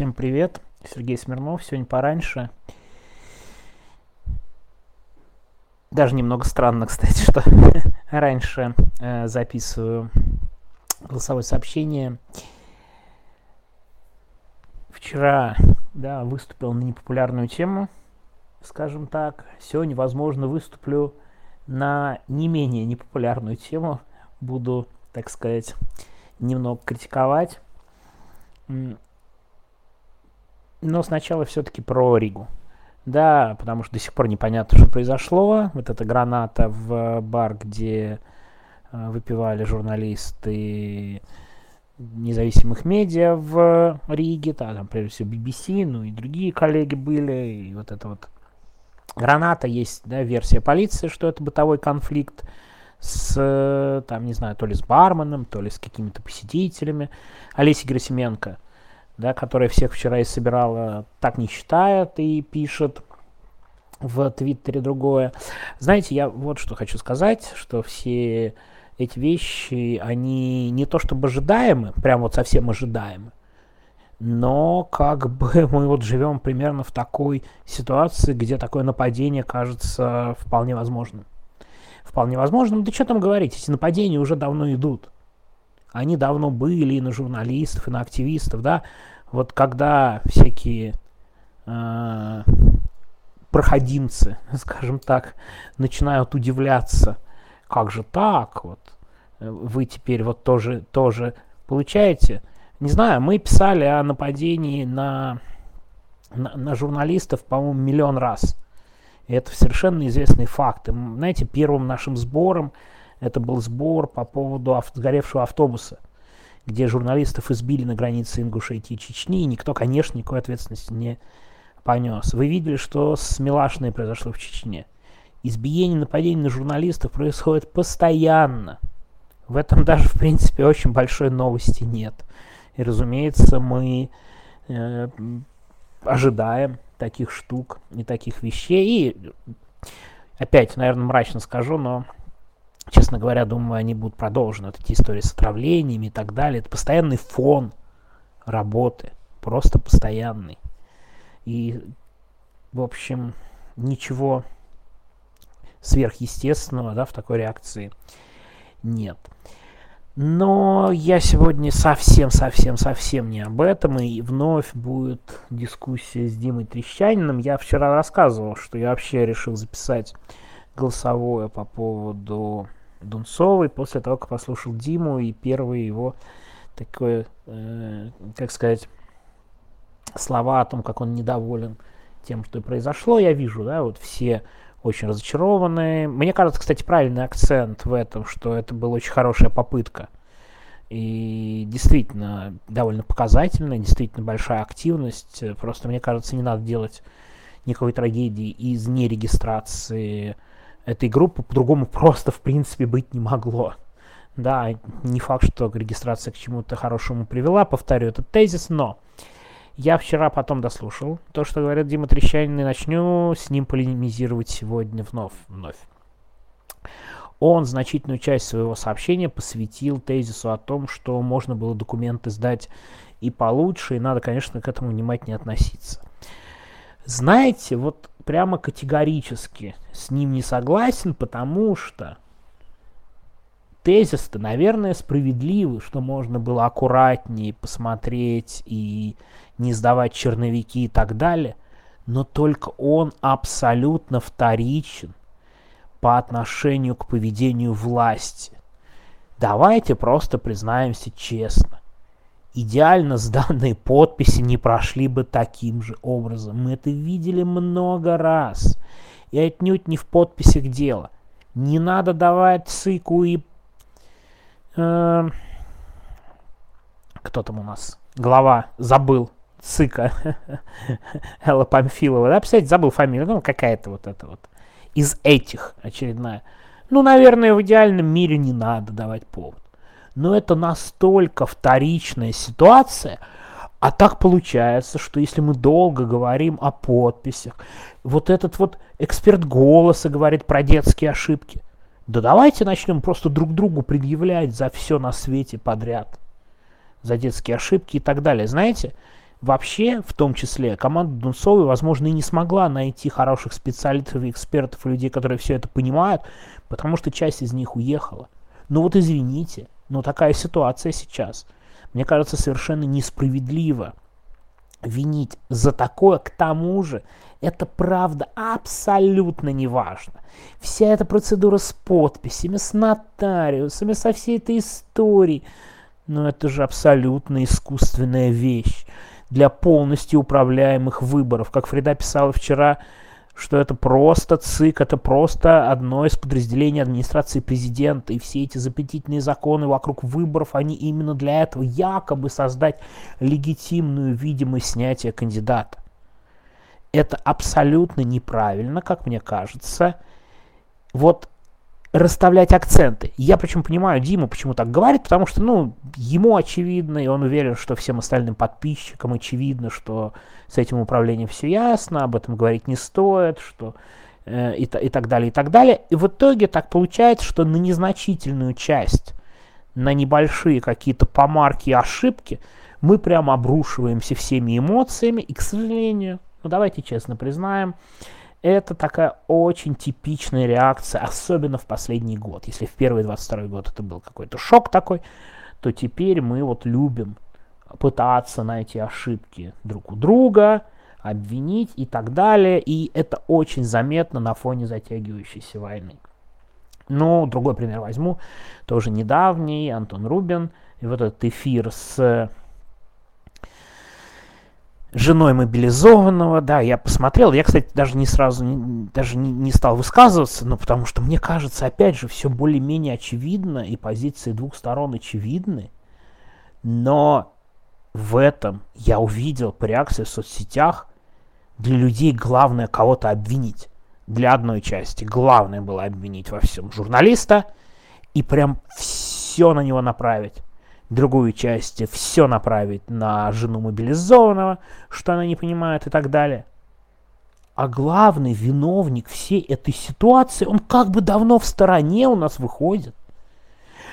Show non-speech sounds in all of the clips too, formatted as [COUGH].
Всем привет, Сергей Смирнов, сегодня пораньше. Даже немного странно, [LAUGHS] кстати, что [LAUGHS] раньше э, записываю голосовое сообщение. Вчера, да, выступил на непопулярную тему, скажем так. Сегодня, возможно, выступлю на не менее непопулярную тему. Буду, так сказать, немного критиковать. Но сначала все-таки про Ригу. Да, потому что до сих пор непонятно, что произошло. Вот эта граната в бар, где э, выпивали журналисты независимых медиа в Риге, да, там прежде всего BBC, ну и другие коллеги были, и вот это вот граната, есть, да, версия полиции, что это бытовой конфликт с, там, не знаю, то ли с барменом, то ли с какими-то посетителями. Олеся Герасименко – да, которая всех вчера и собирала, так не считает и пишет в Твиттере другое. Знаете, я вот что хочу сказать, что все эти вещи, они не то чтобы ожидаемы, прям вот совсем ожидаемы, но как бы [LAUGHS] мы вот живем примерно в такой ситуации, где такое нападение кажется вполне возможным. Вполне возможным. Да что там говорить, эти нападения уже давно идут. Они давно были и на журналистов, и на активистов, да. Вот когда всякие э, проходимцы, [LAUGHS] скажем так, начинают удивляться, как же так, вот, вы теперь вот тоже, тоже получаете. Не знаю, мы писали о нападении на, на, на журналистов, по-моему, миллион раз. И это совершенно известный факт. И, знаете, первым нашим сбором это был сбор по поводу ав- сгоревшего автобуса, где журналистов избили на границе Ингушетии и Чечни, и никто, конечно, никакой ответственности не понес. Вы видели, что с Милашиной произошло в Чечне. Избиение, нападение на журналистов происходит постоянно. В этом даже, в принципе, очень большой новости нет. И, разумеется, мы э, ожидаем таких штук и таких вещей. И опять, наверное, мрачно скажу, но Честно говоря, думаю, они будут продолжены. Вот эти истории с отравлениями и так далее. Это постоянный фон работы. Просто постоянный. И, в общем, ничего сверхъестественного да, в такой реакции нет. Но я сегодня совсем-совсем-совсем не об этом, и вновь будет дискуссия с Димой Трещаниным. Я вчера рассказывал, что я вообще решил записать голосовое по поводу Дунцовой после того, как послушал Диму и первые его такое, э, как сказать, слова о том, как он недоволен тем, что произошло, я вижу, да, вот все очень разочарованы. Мне кажется, кстати, правильный акцент в этом, что это была очень хорошая попытка. И действительно довольно показательная, действительно большая активность. Просто, мне кажется, не надо делать никакой трагедии из нерегистрации этой группы по-другому просто в принципе быть не могло. Да, не факт, что регистрация к чему-то хорошему привела, повторю этот тезис, но я вчера потом дослушал то, что говорит Дима Трещанин, и начну с ним полемизировать сегодня вновь. вновь. Он значительную часть своего сообщения посвятил тезису о том, что можно было документы сдать и получше, и надо, конечно, к этому внимательнее относиться. Знаете, вот прямо категорически с ним не согласен, потому что тезис-то, наверное, справедливый, что можно было аккуратнее посмотреть и не сдавать черновики и так далее, но только он абсолютно вторичен по отношению к поведению власти. Давайте просто признаемся честно идеально сданные подписи не прошли бы таким же образом. Мы это видели много раз. И отнюдь не в подписях дело. Не надо давать ЦИКу и... Э, кто там у нас? Глава. Забыл. ЦИКа. [LAUGHS] Элла Памфилова. Да, представляете, забыл фамилию. Ну, какая-то вот эта вот. Из этих очередная. Ну, наверное, в идеальном мире не надо давать повод но это настолько вторичная ситуация, а так получается, что если мы долго говорим о подписях, вот этот вот эксперт голоса говорит про детские ошибки, да давайте начнем просто друг другу предъявлять за все на свете подряд, за детские ошибки и так далее. Знаете, вообще, в том числе, команда Дунцовой, возможно, и не смогла найти хороших специалистов, экспертов людей, которые все это понимают, потому что часть из них уехала. Ну вот извините, но такая ситуация сейчас. Мне кажется, совершенно несправедливо винить за такое, к тому же, это правда абсолютно не важно. Вся эта процедура с подписями, с нотариусами, со всей этой историей, ну это же абсолютно искусственная вещь для полностью управляемых выборов. Как Фрида писала вчера, что это просто ЦИК, это просто одно из подразделений администрации президента, и все эти запретительные законы вокруг выборов, они именно для этого, якобы создать легитимную видимость снятия кандидата. Это абсолютно неправильно, как мне кажется. Вот расставлять акценты. Я причем понимаю Диму, почему так говорит, потому что, ну, ему очевидно, и он уверен, что всем остальным подписчикам очевидно, что с этим управлением все ясно, об этом говорить не стоит, что э, и, и так далее, и так далее. И в итоге так получается, что на незначительную часть, на небольшие какие-то помарки и ошибки мы прямо обрушиваемся всеми эмоциями, и, к сожалению, ну давайте честно признаем, это такая очень типичная реакция, особенно в последний год. Если в первый 22 год это был какой-то шок такой, то теперь мы вот любим пытаться найти ошибки друг у друга, обвинить и так далее. И это очень заметно на фоне затягивающейся войны. Ну, другой пример возьму, тоже недавний, Антон Рубин, и вот этот эфир с женой мобилизованного, да, я посмотрел, я, кстати, даже не сразу, даже не, не стал высказываться, но потому что мне кажется, опять же, все более-менее очевидно, и позиции двух сторон очевидны, но в этом я увидел по реакции в соцсетях, для людей главное кого-то обвинить. Для одной части главное было обвинить во всем журналиста и прям все на него направить другую часть все направить на жену мобилизованного, что она не понимает и так далее. А главный виновник всей этой ситуации, он как бы давно в стороне у нас выходит.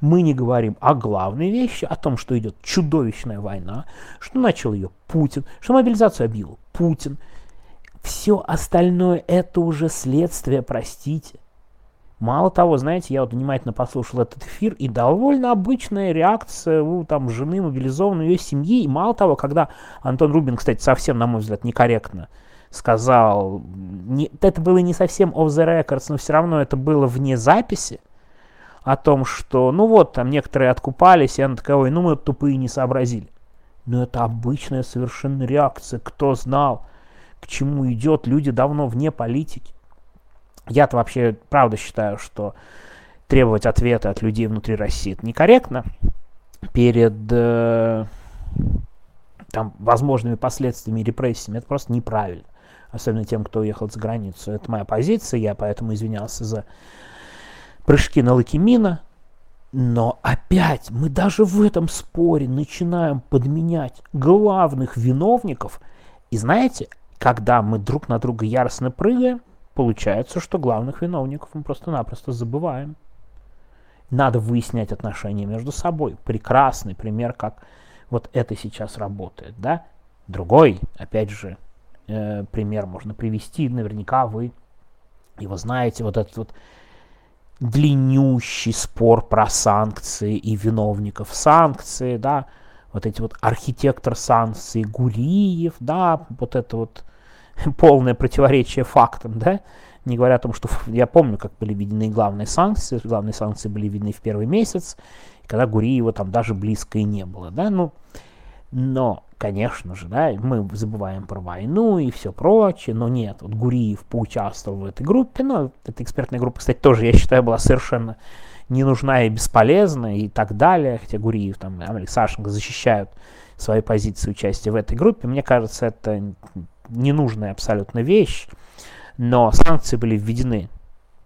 Мы не говорим о главной вещи, о том, что идет чудовищная война, что начал ее Путин, что мобилизацию объявил Путин. Все остальное это уже следствие, простите. Мало того, знаете, я вот внимательно послушал этот эфир, и довольно обычная реакция у там жены мобилизованной ее семьи. И мало того, когда Антон Рубин, кстати, совсем, на мой взгляд, некорректно сказал, не, это было не совсем off the records, но все равно это было вне записи, о том, что, ну вот, там некоторые откупались, и она такая, ой, ну мы тупые не сообразили. Но это обычная совершенно реакция, кто знал, к чему идет, люди давно вне политики. Я-то вообще правда считаю, что требовать ответа от людей внутри России это некорректно перед э, там, возможными последствиями репрессиями. Это просто неправильно. Особенно тем, кто уехал за границу. Это моя позиция, я поэтому извинялся за прыжки на Лакимина. Но опять мы даже в этом споре начинаем подменять главных виновников. И знаете, когда мы друг на друга яростно прыгаем, Получается, что главных виновников мы просто-напросто забываем. Надо выяснять отношения между собой. Прекрасный пример, как вот это сейчас работает, да? Другой, опять же, э, пример можно привести. Наверняка вы его знаете, вот этот вот длиннющий спор про санкции и виновников санкций, да, вот эти вот архитектор санкций Гуриев, да, вот это вот [LAUGHS] полное противоречие фактам, да, не говоря о том, что я помню, как были введены главные санкции, главные санкции были введены в первый месяц, когда Гуриева там даже близко и не было, да, ну, но, конечно же, да, мы забываем про войну и все прочее, но нет, вот Гуриев поучаствовал в этой группе, но эта экспертная группа, кстати, тоже, я считаю, была совершенно не нужна и бесполезна и так далее, хотя Гуриев там, Алексашенко защищают свои позиции участия в этой группе, мне кажется, это ненужная абсолютно вещь, но санкции были введены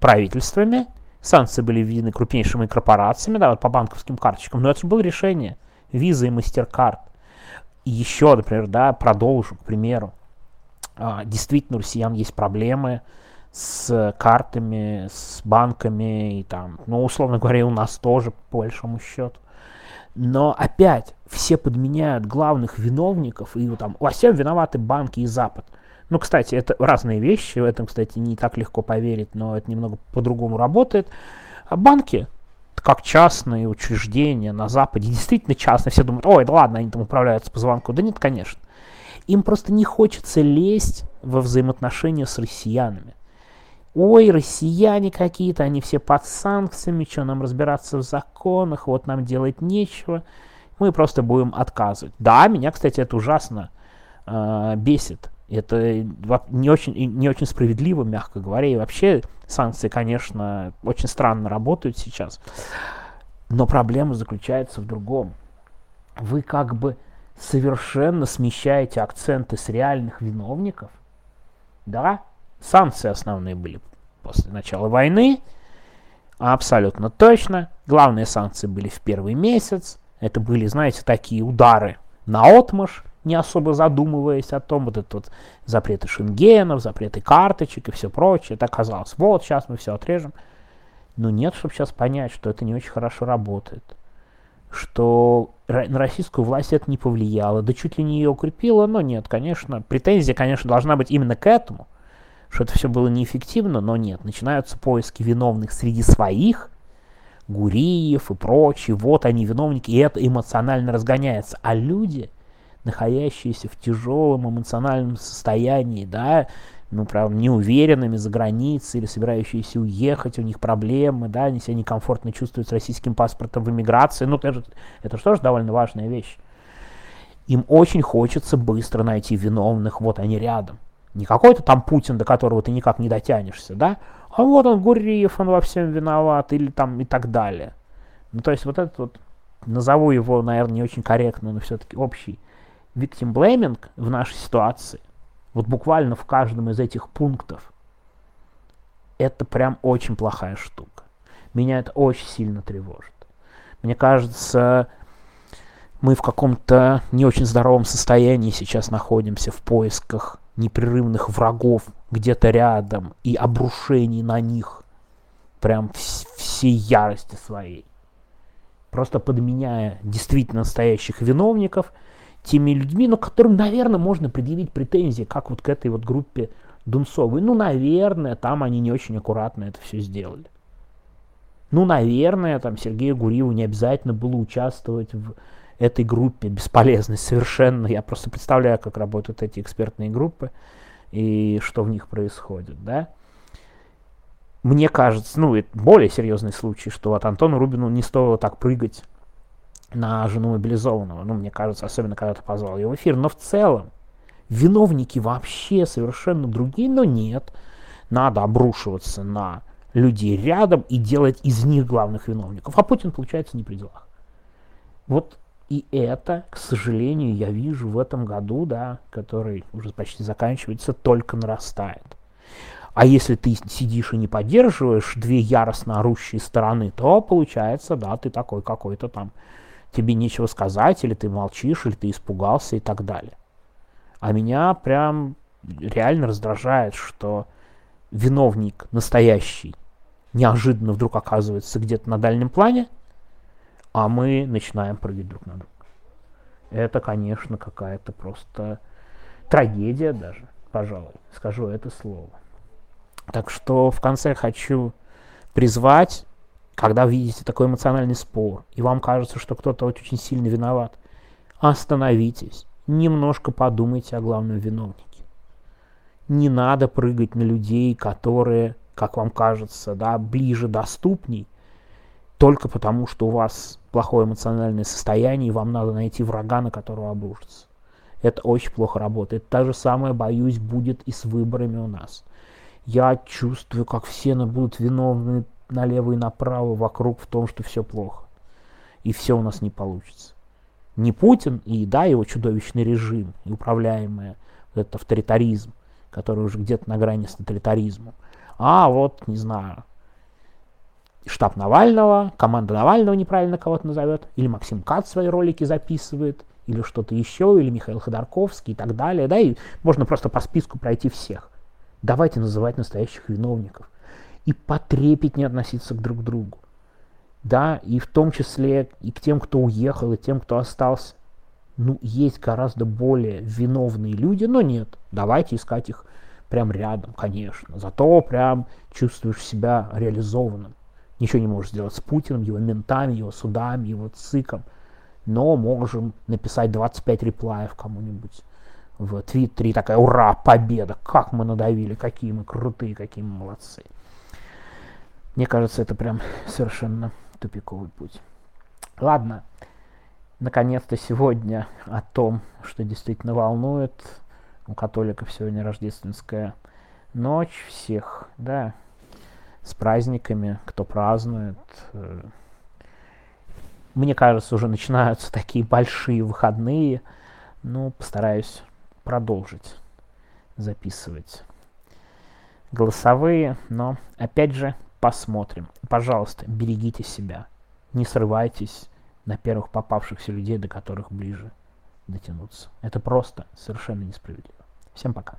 правительствами, санкции были введены крупнейшими корпорациями, да, вот по банковским карточкам, но это же было решение, виза и MasterCard. И еще, например, да, продолжу, к примеру, а, действительно у россиян есть проблемы с картами, с банками и там, ну, условно говоря, у нас тоже, по большому счету. Но опять все подменяют главных виновников, и там во всем виноваты банки и Запад. Ну, кстати, это разные вещи, в этом, кстати, не так легко поверить, но это немного по-другому работает. А банки, как частные учреждения на Западе, действительно частные, все думают, ой, да ладно, они там управляются по звонку. Да нет, конечно. Им просто не хочется лезть во взаимоотношения с россиянами. Ой, россияне какие-то, они все под санкциями, что нам разбираться в законах, вот нам делать нечего. Мы просто будем отказывать. Да, меня, кстати, это ужасно э, бесит. Это не очень, не очень справедливо, мягко говоря. И вообще санкции, конечно, очень странно работают сейчас. Но проблема заключается в другом. Вы как бы совершенно смещаете акценты с реальных виновников. Да, санкции основные были после начала войны. Абсолютно точно. Главные санкции были в первый месяц. Это были, знаете, такие удары на отмаш не особо задумываясь о том, вот этот вот запреты шенгенов, запреты карточек и все прочее. Это оказалось, вот сейчас мы все отрежем. Но нет, чтобы сейчас понять, что это не очень хорошо работает. Что на российскую власть это не повлияло, да чуть ли не ее укрепило, но нет, конечно. Претензия, конечно, должна быть именно к этому, что это все было неэффективно, но нет. Начинаются поиски виновных среди своих, Гуриев и прочие, вот они виновники, и это эмоционально разгоняется. А люди, находящиеся в тяжелом эмоциональном состоянии, да, ну, правда, неуверенными за границей или собирающиеся уехать, у них проблемы, да, они себя некомфортно чувствуют с российским паспортом в эмиграции, ну, это, это же тоже довольно важная вещь. Им очень хочется быстро найти виновных, вот они рядом. Не какой-то там Путин, до которого ты никак не дотянешься, да, а вот он, Гурьев, он во всем виноват, или там и так далее. Ну, то есть вот этот вот, назову его, наверное, не очень корректно, но все-таки общий victim blaming в нашей ситуации, вот буквально в каждом из этих пунктов, это прям очень плохая штука. Меня это очень сильно тревожит. Мне кажется, мы в каком-то не очень здоровом состоянии сейчас находимся в поисках непрерывных врагов где-то рядом и обрушений на них прям всей ярости своей. Просто подменяя действительно настоящих виновников – теми людьми, но которым, наверное, можно предъявить претензии, как вот к этой вот группе Дунцовой. Ну, наверное, там они не очень аккуратно это все сделали. Ну, наверное, там Сергею Гуриеву не обязательно было участвовать в этой группе бесполезной совершенно. Я просто представляю, как работают эти экспертные группы и что в них происходит, да. Мне кажется, ну, это более серьезный случай, что от Антона Рубину не стоило так прыгать на жену мобилизованного. Ну, мне кажется, особенно когда ты позвал ее в эфир. Но в целом, виновники вообще совершенно другие, но нет. Надо обрушиваться на людей рядом и делать из них главных виновников. А Путин, получается, не при делах. Вот и это, к сожалению, я вижу в этом году, да, который уже почти заканчивается, только нарастает. А если ты сидишь и не поддерживаешь две яростно орущие стороны, то получается, да, ты такой какой-то там тебе нечего сказать, или ты молчишь, или ты испугался и так далее. А меня прям реально раздражает, что виновник настоящий неожиданно вдруг оказывается где-то на дальнем плане, а мы начинаем прыгать друг на друга. Это, конечно, какая-то просто трагедия даже, пожалуй, скажу это слово. Так что в конце хочу призвать когда видите такой эмоциональный спор, и вам кажется, что кто-то очень сильно виноват, остановитесь, немножко подумайте о главном виновнике. Не надо прыгать на людей, которые, как вам кажется, да, ближе, доступней, только потому, что у вас плохое эмоциональное состояние, и вам надо найти врага, на которого обрушиться. Это очень плохо работает. Та же самое, боюсь, будет и с выборами у нас. Я чувствую, как все будут виновны налево и направо вокруг в том, что все плохо. И все у нас не получится. Не Путин и, да, его чудовищный режим, и управляемый этот авторитаризм, который уже где-то на грани с тоталитаризмом. А вот, не знаю, штаб Навального, команда Навального неправильно кого-то назовет, или Максим Кат свои ролики записывает, или что-то еще, или Михаил Ходорковский и так далее, да, и можно просто по списку пройти всех. Давайте называть настоящих виновников и потрепетнее относиться к друг другу. да, и в том числе и к тем, кто уехал, и тем, кто остался. Ну, есть гораздо более виновные люди, но нет, давайте искать их прям рядом, конечно. Зато прям чувствуешь себя реализованным. Ничего не можешь сделать с Путиным, его ментами, его судами, его ЦИКом. Но можем написать 25 реплаев кому-нибудь в Твиттере. И такая, ура, победа, как мы надавили, какие мы крутые, какие мы молодцы. Мне кажется, это прям совершенно тупиковый путь. Ладно, наконец-то сегодня о том, что действительно волнует. У католиков сегодня рождественская ночь всех, да, с праздниками, кто празднует. Э, мне кажется, уже начинаются такие большие выходные. Ну, постараюсь продолжить записывать голосовые, но опять же посмотрим. Пожалуйста, берегите себя, не срывайтесь на первых попавшихся людей, до которых ближе дотянуться. Это просто совершенно несправедливо. Всем пока.